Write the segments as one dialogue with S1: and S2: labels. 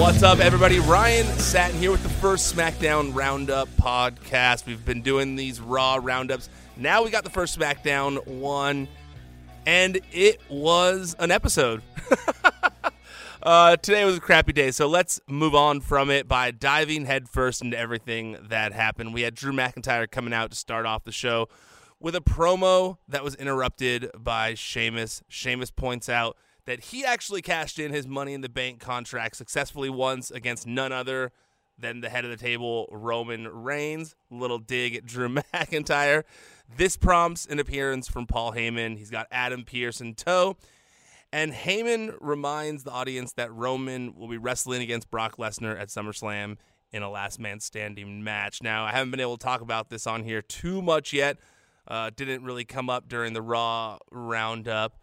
S1: What's up, everybody? Ryan Satin here with the first SmackDown Roundup podcast. We've been doing these Raw Roundups. Now we got the first SmackDown one, and it was an episode. uh, today was a crappy day, so let's move on from it by diving headfirst into everything that happened. We had Drew McIntyre coming out to start off the show with a promo that was interrupted by Sheamus. Sheamus points out that he actually cashed in his Money in the Bank contract successfully once against none other than the head of the table, Roman Reigns. Little dig at Drew McIntyre. This prompts an appearance from Paul Heyman. He's got Adam Pearce in tow. And Heyman reminds the audience that Roman will be wrestling against Brock Lesnar at SummerSlam in a last man standing match. Now, I haven't been able to talk about this on here too much yet. Uh, didn't really come up during the Raw roundup.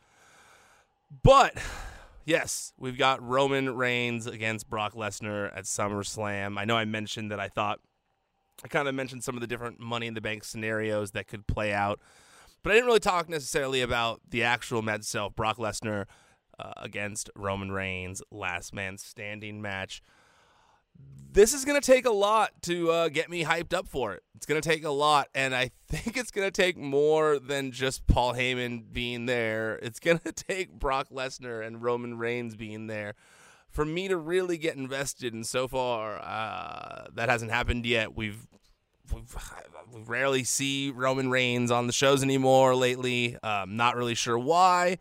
S1: But yes, we've got Roman Reigns against Brock Lesnar at SummerSlam. I know I mentioned that I thought I kind of mentioned some of the different Money in the Bank scenarios that could play out, but I didn't really talk necessarily about the actual match itself. Brock Lesnar uh, against Roman Reigns, last man standing match this is going to take a lot to uh, get me hyped up for it. It's going to take a lot, and I think it's going to take more than just Paul Heyman being there. It's going to take Brock Lesnar and Roman Reigns being there for me to really get invested. And so far, uh, that hasn't happened yet. We've, we rarely see Roman Reigns on the shows anymore lately. Um, not really sure why,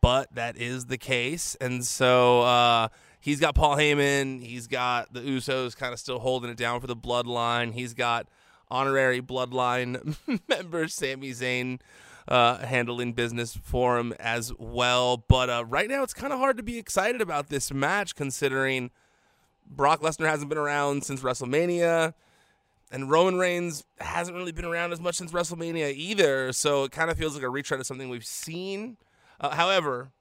S1: but that is the case, and so. Uh, he's got Paul Heyman. He's got the Usos kind of still holding it down for the bloodline. He's got honorary bloodline member Sami Zayn uh, handling business for him as well. But uh, right now, it's kind of hard to be excited about this match considering Brock Lesnar hasn't been around since WrestleMania. And Roman Reigns hasn't really been around as much since WrestleMania either. So it kind of feels like a retread of something we've seen. Uh, however,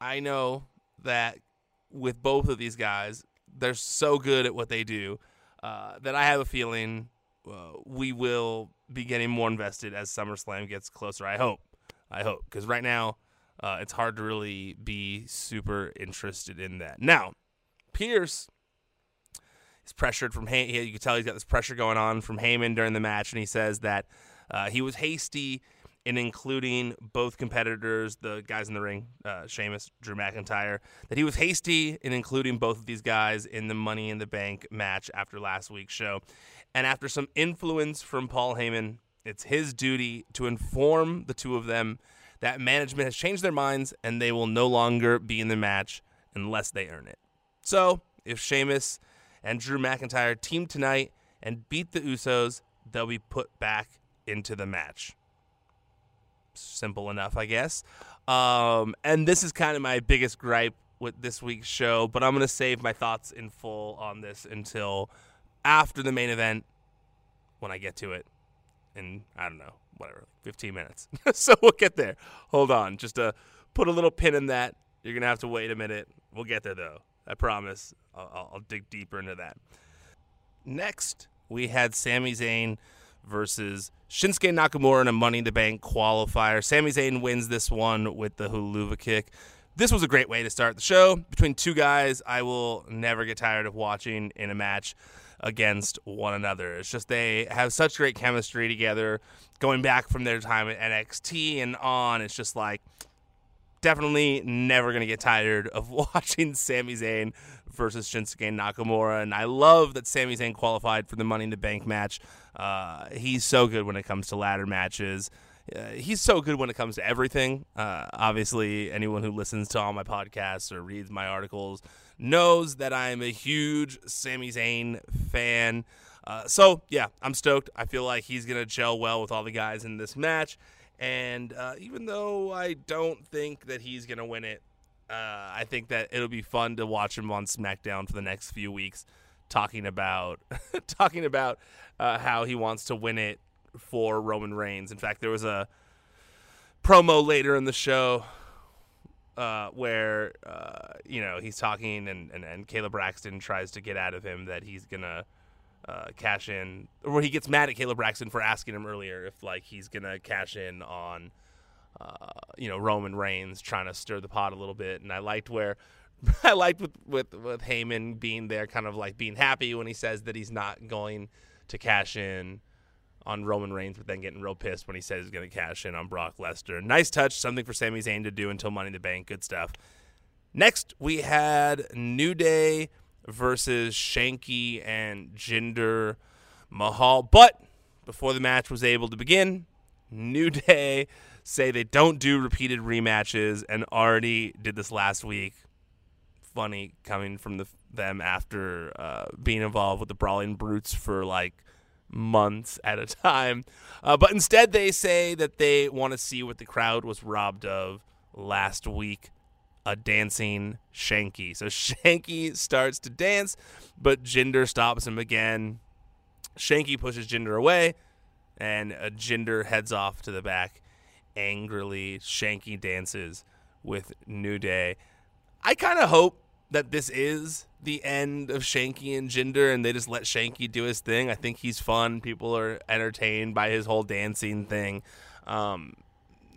S1: I know that with both of these guys. They're so good at what they do uh, that I have a feeling uh, we will be getting more invested as SummerSlam gets closer. I hope. I hope. Because right now, uh, it's hard to really be super interested in that. Now, Pearce is pressured from Hay- you can tell he's got this pressure going on from Heyman during the match, and he says that uh, he was hasty in including both competitors, the guys in the ring, uh, Sheamus, Drew McIntyre, that he was hasty in including both of these guys in the Money in the Bank match after last week's show. And after some influence from Paul Heyman, it's his duty to inform the two of them that management has changed their minds and they will no longer be in the match unless they earn it. So, if Sheamus and Drew McIntyre team tonight and beat the Usos, they'll be put back into the match simple enough, I guess. Um, and this is kind of my biggest gripe with this week's show, but I'm going to save my thoughts in full on this until after the main event when I get to it in, I don't know, whatever, 15 minutes. so we'll get there. Hold on. Just to put a little pin in that, you're going to have to wait a minute. We'll get there, though. I promise. I'll, I'll dig deeper into that. Next, we had Sami Zayn versus Shinsuke Nakamura in a Money in the Bank qualifier. Sami Zayn wins this one with the Helluva Kick. This was a great way to start the show. Between two guys I will never get tired of watching in a match against one another. It's just they have such great chemistry together going back from their time at NXT and on. It's just like definitely never going to get tired of watching Sami Zayn versus Shinsuke Nakamura. And I love that Sami Zayn qualified for the Money in the Bank match. Uh, he's so good when it comes to ladder matches. Uh, he's so good when it comes to everything. Uh, obviously, anyone who listens to all my podcasts or reads my articles knows that I'm a huge Sami Zayn fan. Uh, so, yeah, I'm stoked. I feel like he's going to gel well with all the guys in this match. And uh, even though I don't think that he's going to win it, uh, I think that it'll be fun to watch him on SmackDown for the next few weeks, talking about talking about uh, how he wants to win it for Roman Reigns. In fact, there was a promo later in the show uh, where uh, you know he's talking and, and and Kayla Braxton tries to get out of him that he's gonna uh, cash in, or he gets mad at Kayla Braxton for asking him earlier if like he's gonna cash in on uh, you know Roman Reigns trying to stir the pot a little bit, and I liked where I liked with with with Heyman being there, kind of like being happy when he says that he's not going to cash in on Roman Reigns, but then getting real pissed when he says he's going to cash in on Brock Lesnar. Nice touch, something for Sami Zayn to do until Money in the Bank. Good stuff. Next, we had New Day versus Shanky and Jinder Mahal. But before the match was able to begin, New Day say they don't do repeated rematches and already did this last week. Funny coming from the, them after uh, being involved with the Brawling Brutes for like months at a time. Uh, but instead, they say that they want to see what the crowd was robbed of last week a dancing Shanky. So Shanky starts to dance, but Jinder stops him again. Shanky pushes Jinder away, and uh, Jinder heads off to the back angrily. Shanky dances with New Day. I kind of hope that this is the end of Shanky and Jinder and they just let Shanky do his thing. I think he's fun. People are entertained by his whole dancing thing. Um,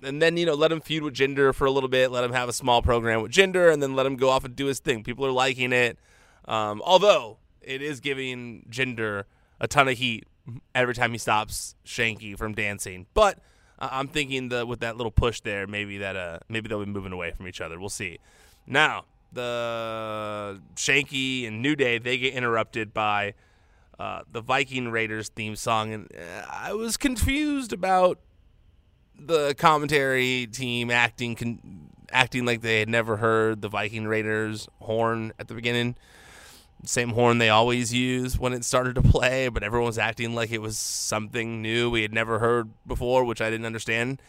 S1: and then, you know, let him feud with Jinder for a little bit, let him have a small program with Jinder, and then let him go off and do his thing. People are liking it. Um, although it is giving Jinder a ton of heat every time he stops Shanky from dancing. But uh, I'm thinking that with that little push there, maybe that uh, maybe they'll be moving away from each other. We'll see. Now, the Shanky and New Day they get interrupted by uh, the Viking Raiders theme song, and uh, I was confused about the commentary team acting con- acting like they had never heard the Viking Raiders horn at the beginning. Same horn they always use when it started to play, but everyone was acting like it was something new we had never heard before, which I didn't understand.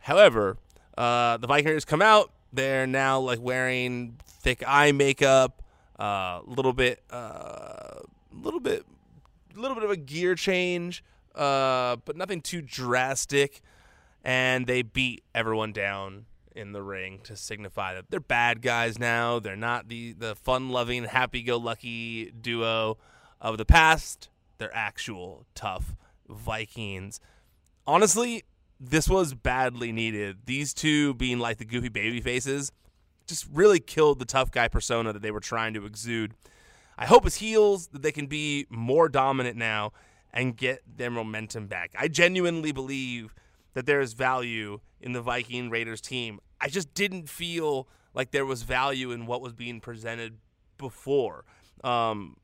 S1: However, uh, the Viking Raiders come out they're now like wearing thick eye makeup, a uh, little bit, a uh, little bit, little bit of a gear change, uh, but nothing too drastic. And they beat everyone down in the ring to signify that they're bad guys now. They're not the the fun-loving, happy-go-lucky duo of the past. They're actual tough Vikings. Honestly, this was badly needed. These two being like the goofy baby faces just really killed the tough guy persona that they were trying to exude. I hope as heels that they can be more dominant now and get their momentum back. I genuinely believe that there is value in the Viking Raiders team. I just didn't feel like there was value in what was being presented before. Um,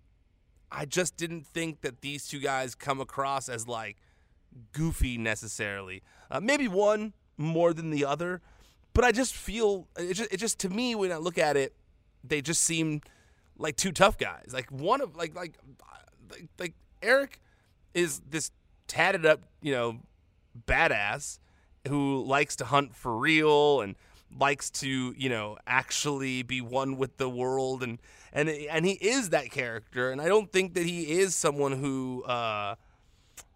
S1: I just didn't think that these two guys come across as like goofy necessarily. Uh, maybe one more than the other, but I just feel it just, it just to me when I look at it, they just seem like two tough guys. Like one of like like like, like Erik is this tatted up, you know, badass who likes to hunt for real and likes to, you know, actually be one with the world. And and and he is that character. And I don't think that he is someone who uh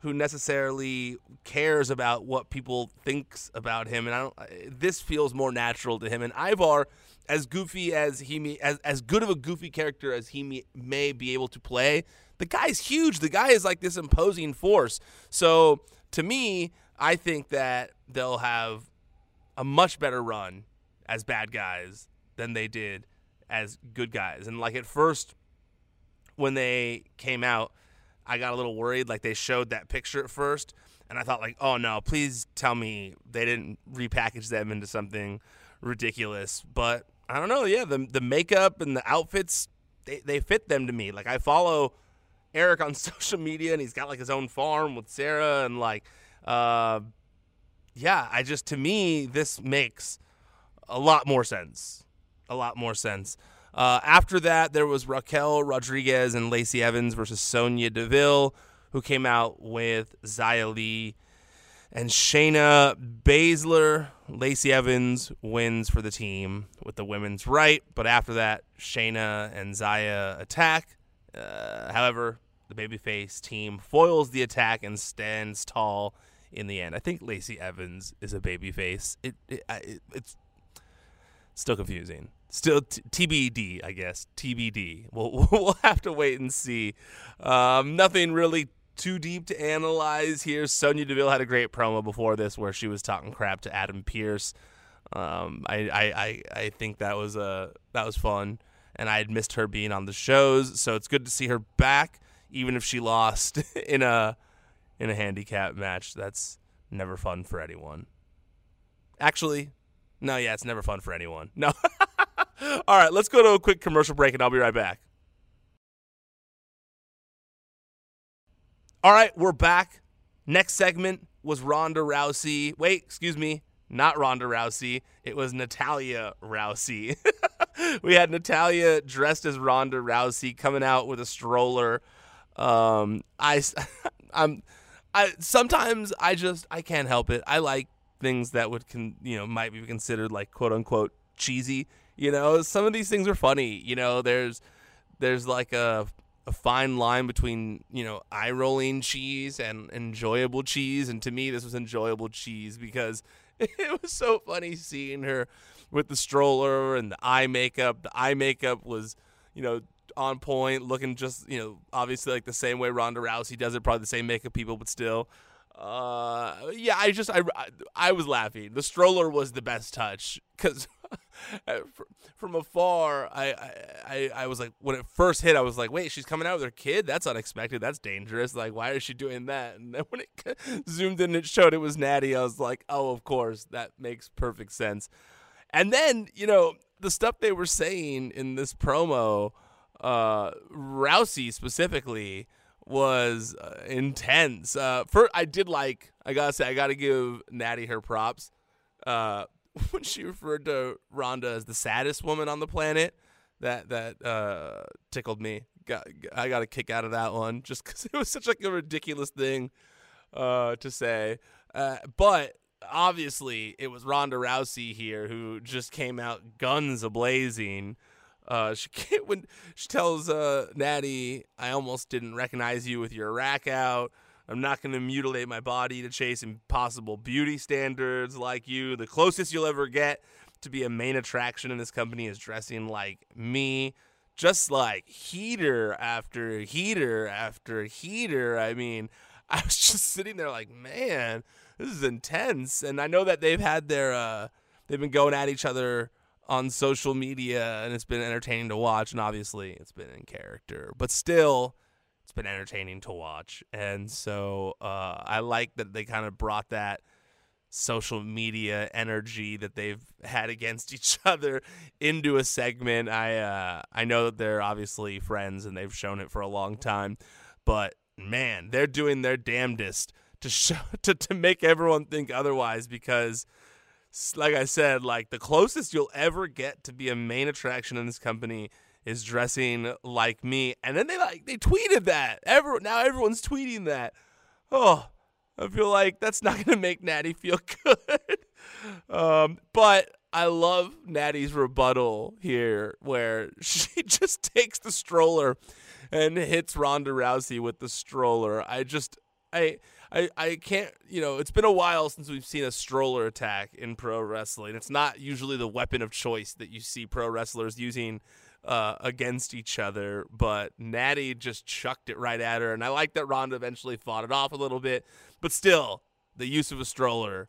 S1: who necessarily cares about what people thinks about him. And I don't this feels more natural to him. And Ivar as goofy as he as as good of a goofy character as he may be able to play the guy's huge. The guy is like this imposing force. So to me I think that they'll have a much better run as bad guys than they did as good guys and like at first when they came out I got a little worried. Like they showed that picture at first, and I thought like, oh no, please tell me they didn't repackage them into something ridiculous. But I don't know. Yeah, the the makeup and the outfits they they fit them to me. Like I follow Erik on social media, and he's got like his own farm with Sarah, and like, uh, yeah, I just to me this makes a lot more sense. A lot more sense. Uh, after that, there was Raquel Rodriguez and Lacey Evans versus Sonya Deville, who came out with Xia Li and Shayna Baszler. Lacey Evans wins for the team with the women's right, but after that, Shayna and Xia attack. Uh, however, the babyface team foils the attack and stands tall in the end. I think Lacey Evans is a babyface. It, it, it it's still confusing. Still t- TBD, I guess. TBD. We'll we'll have to wait and see. Um, nothing really too deep to analyze here. Sonya Deville had a great promo before this where she was talking crap to Adam Pearce. Um, I, I, I, I think that was uh, that was fun, and I had missed her being on the shows, so it's good to see her back, even if she lost in a in a handicap match. That's never fun for anyone. Actually, no, yeah, it's never fun for anyone. No. All right, let's go to a quick commercial break, and I'll be right back. All right, we're back. Next segment was Ronda Rousey. Wait, excuse me, not Ronda Rousey. It was Natalya Rousey. we had Natalya dressed as Ronda Rousey coming out with a stroller. Um, I, I'm, I sometimes I just I can't help it. I like things that would can you know might be considered like quote unquote cheesy. You know, some of these things are funny. You know, there's there's like a a fine line between you know eye rolling cheese and enjoyable cheese and to me this was enjoyable cheese because it was so funny seeing her with the stroller and the eye makeup the eye makeup was you know on point looking just you know obviously like the same way Ronda Rousey does it probably the same makeup people but still uh yeah I just I I, was laughing the stroller was the best touch cuz from afar, I, I I was like, when it first hit, I was like, wait, she's coming out with her kid? That's unexpected. That's dangerous. Like, why is she doing that? And then when it zoomed in, it showed it was Natty. I was like, oh, of course, that makes perfect sense. And then you know the stuff they were saying in this promo, uh, Rousey specifically was uh, intense. Uh, for I did like, I gotta say, I gotta give Natty her props. Uh, when she referred to Ronda as the saddest woman on the planet, that that uh, tickled me. Got I got a kick out of that one just because it was such like a ridiculous thing uh, to say. Uh, but obviously, it was Ronda Rousey here who just came out guns a blazing. Uh, she when she tells uh, Natty, "I almost didn't recognize you with your rack out." I'm not going to mutilate my body to chase impossible beauty standards like you. The closest you'll ever get to be a main attraction in this company is dressing like me. Just like heater after heater after heater. I mean, I was just sitting there like, man, this is intense. And I know that they've had their, uh, they've been going at each other on social media and it's been entertaining to watch. And obviously, it's been in character. But still, it's been entertaining to watch. And so uh, I like that they kind of brought that social media energy that they've had against each other into a segment. I uh, I know that they're obviously friends and they've shown it for a long time, but man, they're doing their damnedest to show to, to make everyone think otherwise because like I said, like the closest you'll ever get to be a main attraction in this company is dressing like me. And then they like they tweeted that. Everyone now everyone's tweeting that. Oh, I feel like that's not gonna make Natty feel good. um, but I love Natty's rebuttal here, where she just takes the stroller and hits Ronda Rousey with the stroller. I just I I, I can't, you know, it's been a while since we've seen a stroller attack in pro wrestling. It's not usually the weapon of choice that you see pro wrestlers using uh, against each other, but Natty just chucked it right at her. And I like that Ronda eventually fought it off a little bit, but still, the use of a stroller,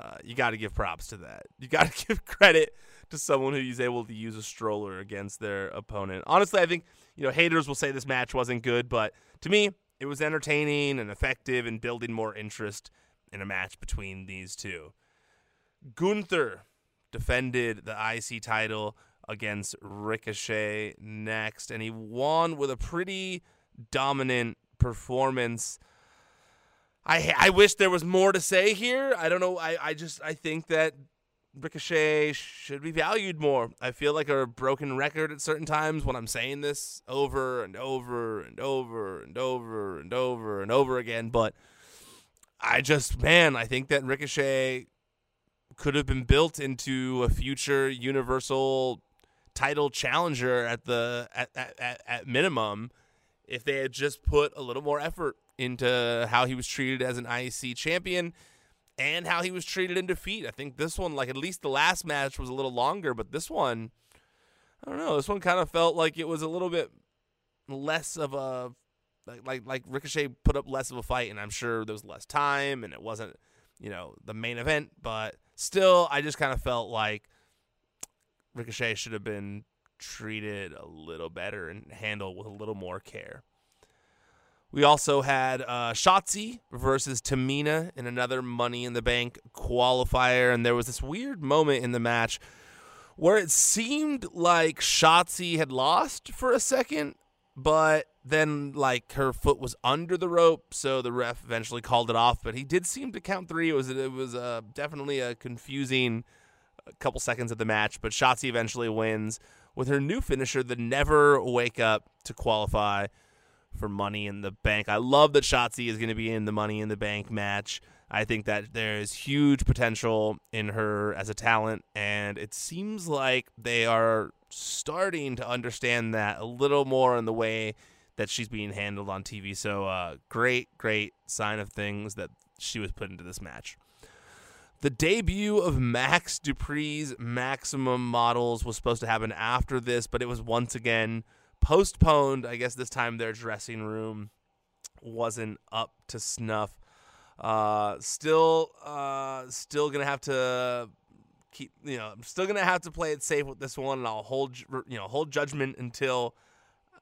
S1: uh, you got to give props to that. You got to give credit to someone who's able to use a stroller against their opponent. Honestly, I think, you know, haters will say this match wasn't good, but to me, it was entertaining and effective and building more interest in a match between these two. Gunther defended the IC title against Ricochet next, and he won with a pretty dominant performance. I I wish there was more to say here. I don't know. I, I just I think that Ricochet should be valued more. I feel like a broken record at certain times when I'm saying this over and over and over and over and over and over again. But I just, man, I think that Ricochet could have been built into a future Universal title challenger at the at, at, at minimum if they had just put a little more effort into how he was treated as an IC champion and how he was treated in defeat. I think this one, like at least the last match was a little longer, but this one, I don't know. This one kind of felt like it was a little bit less of a like like like Ricochet put up less of a fight, and I'm sure there was less time, and it wasn't you know the main event, but Still, I just kind of felt like Ricochet should have been treated a little better and handled with a little more care. We also had uh, Shotzi versus Tamina in another Money in the Bank qualifier, and there was this weird moment in the match where it seemed like Shotzi had lost for a second, but then like her foot was under the rope, so the ref eventually called it off. But he did seem to count three. It was it was uh, definitely a confusing couple seconds of the match, but Shotzi eventually wins with her new finisher, the Never Wake Up, to qualify for Money in the Bank. I love that Shotzi is going to be in the Money in the Bank match. I think that there is huge potential in her as a talent, and it seems like they are starting to understand that a little more in the way that she's being handled on TV. So, uh, great, great sign of things that she was put into this match. The debut of Max Dupri's Maximum Models was supposed to happen after this, but it was once again postponed. I guess this time their dressing room wasn't up to snuff. Uh, still, uh, still gonna have to keep. You know, I'm still gonna have to play it safe with this one, and I'll hold you know hold judgment until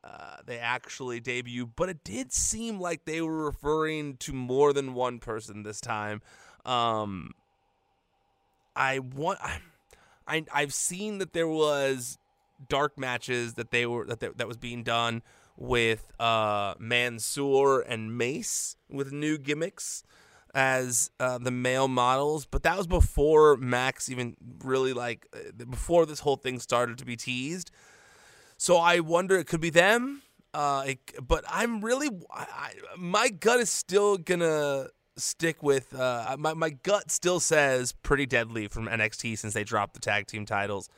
S1: uh, they actually debut. But it did seem like they were referring to more than one person this time. Um, I want. I I've seen that there was dark matches that they were that they, that was being done with uh, Mansoor and Mace with new gimmicks as uh, the male models, but that was before Max even really like uh, before this whole thing started to be teased. So I wonder it could be them. Uh, it, but I'm really I, my gut is still gonna stick with uh, my my gut still says pretty deadly from NXT since they dropped the tag team titles,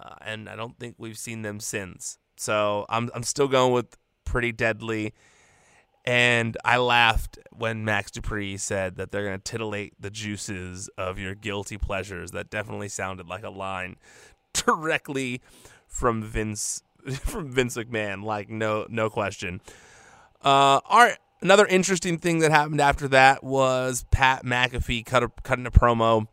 S1: uh, and I don't think we've seen them since. So I'm I'm still going with pretty deadly. And I laughed when Max Dupri said that they're going to titillate the juices of your guilty pleasures. That definitely sounded like a line directly from Vince from Vince McMahon. Like no no question. Uh, all right. Another interesting thing that happened after that was Pat McAfee cut a, cutting a promo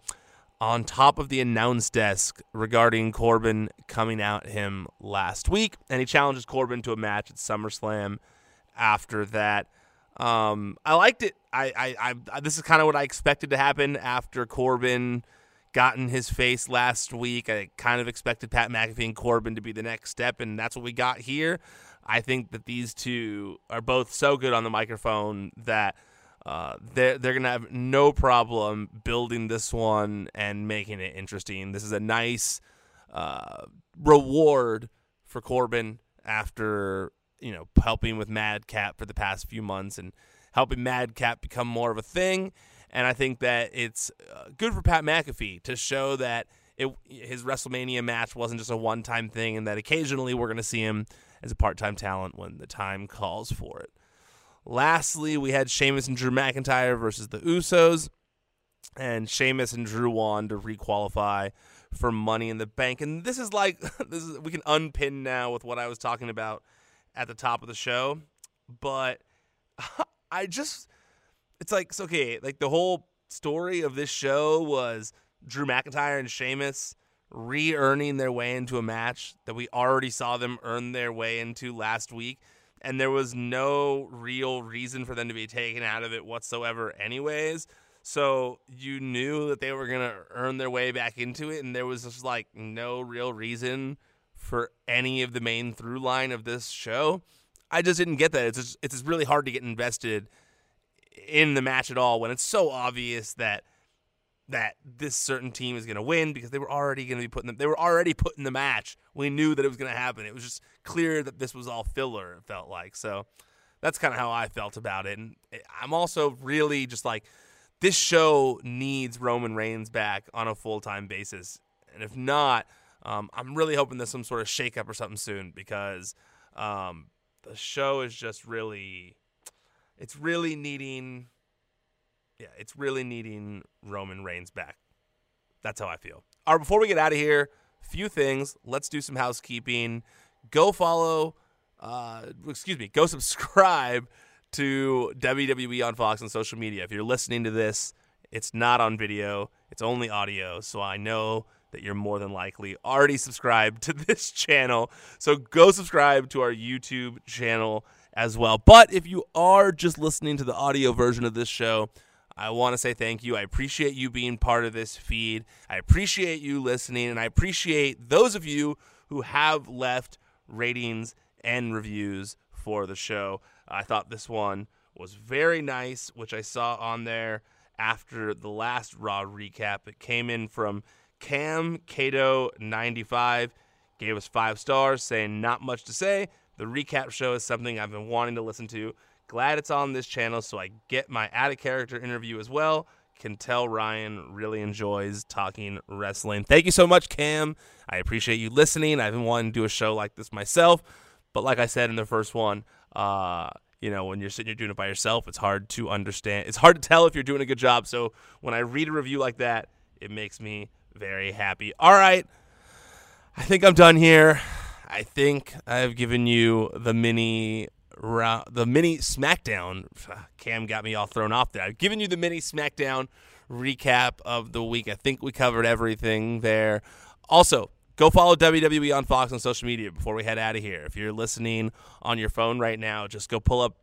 S1: on top of the announce desk regarding Corbin coming out him last week, and he challenges Corbin to a match at SummerSlam after that. Um, I liked it. I, I, I this is kind of what I expected to happen after Corbin got in his face last week. I kind of expected Pat McAfee and Corbin to be the next step, and that's what we got here. I think that these two are both so good on the microphone that uh, they're they're gonna have no problem building this one and making it interesting. This is a nice uh, reward for Corbin after you know, helping with Madcap for the past few months and helping Madcap become more of a thing. And I think that it's uh, good for Pat McAfee to show that it, his WrestleMania match wasn't just a one time thing and that occasionally we're going to see him as a part time talent when the time calls for it. Lastly, we had Sheamus and Drew McIntyre versus the Usos. And Sheamus and Drew won to requalify for Money in the Bank. And this is like this is we can unpin now with what I was talking about at the top of the show, but I just it's like it's okay. Like the whole story of this show was Drew McIntyre and Sheamus re-earning their way into a match that we already saw them earn their way into last week and there was no real reason for them to be taken out of it whatsoever anyways so you knew that they were to earn their way back into it and there was just like no real reason for any of the main through line of this show. I just didn't get that. It's just, it's just really hard to get invested in the match at all when it's so obvious that that this certain team is going to win because they were already going to be putting them. They were already put in the match. We knew that it was going to happen. It was just clear that this was all filler. It felt like so. That's kind of how I felt about it, and I'm also really just like this show needs Roman Reigns back on a full time basis, and if not, um, I'm really hoping there's some sort of shakeup or something soon because um, the show is just really, it's really needing, yeah, it's really needing Roman Reigns back. That's how I feel. All right, before we get out of here, few things. Let's do some housekeeping. Go follow, uh, excuse me, go subscribe to WWE on Fox on social media. If you're listening to this, it's not on video. It's only audio, so I know that you're more than likely already subscribed to this channel. So go subscribe to our YouTube channel as well. But if you are just listening to the audio version of this show, I want to say thank you. I appreciate you being part of this feed. I appreciate you listening, and I appreciate those of you who have left ratings and reviews for the show. I thought this one was very nice, which I saw on there after the last Raw recap. It came in from Cam Cato 95, gave us five stars, saying not much to say. The recap show is something I've been wanting to listen to. Glad it's on this channel so I get my added character interview as well. Can tell Ryan really enjoys talking wrestling. Thank you so much, Cam. I appreciate you listening. I've been wanting to do a show like this myself. But like I said in the first one, uh, you know, when you're sitting here doing it by yourself, it's hard to understand. It's hard to tell if you're doing a good job. So when I read a review like that, it makes me very happy. All right. I think I'm done here. I think I've given you the mini the mini SmackDown. Cam got me all thrown off there. I've given you the mini SmackDown recap of the week. I think we covered everything there. Also, go follow WWE on Fox on social media before we head out of here. If you're listening on your phone right now, just go pull up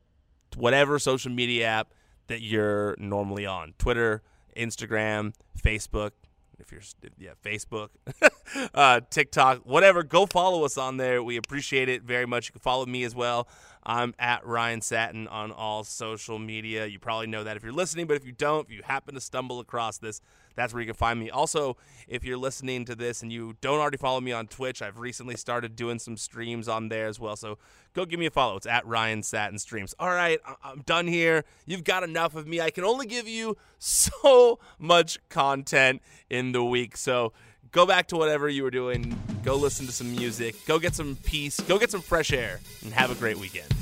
S1: whatever social media app that you're normally on Twitter, Instagram, Facebook. If you're, yeah, Facebook, uh, TikTok, whatever, go follow us on there. We appreciate it very much. You can follow me as well. I'm at Ryan Satin on all social media. You probably know that if you're listening, but if you don't, if you happen to stumble across this, that's where you can find me. Also, if you're listening to this and you don't already follow me on Twitch, I've recently started doing some streams on there as well. So go give me a follow. It's at Ryan Satin Streams. All right, I'm done here. You've got enough of me. I can only give you so much content in the week. So go back to whatever you were doing. Go listen to some music. Go get some peace. Go get some fresh air and have a great weekend.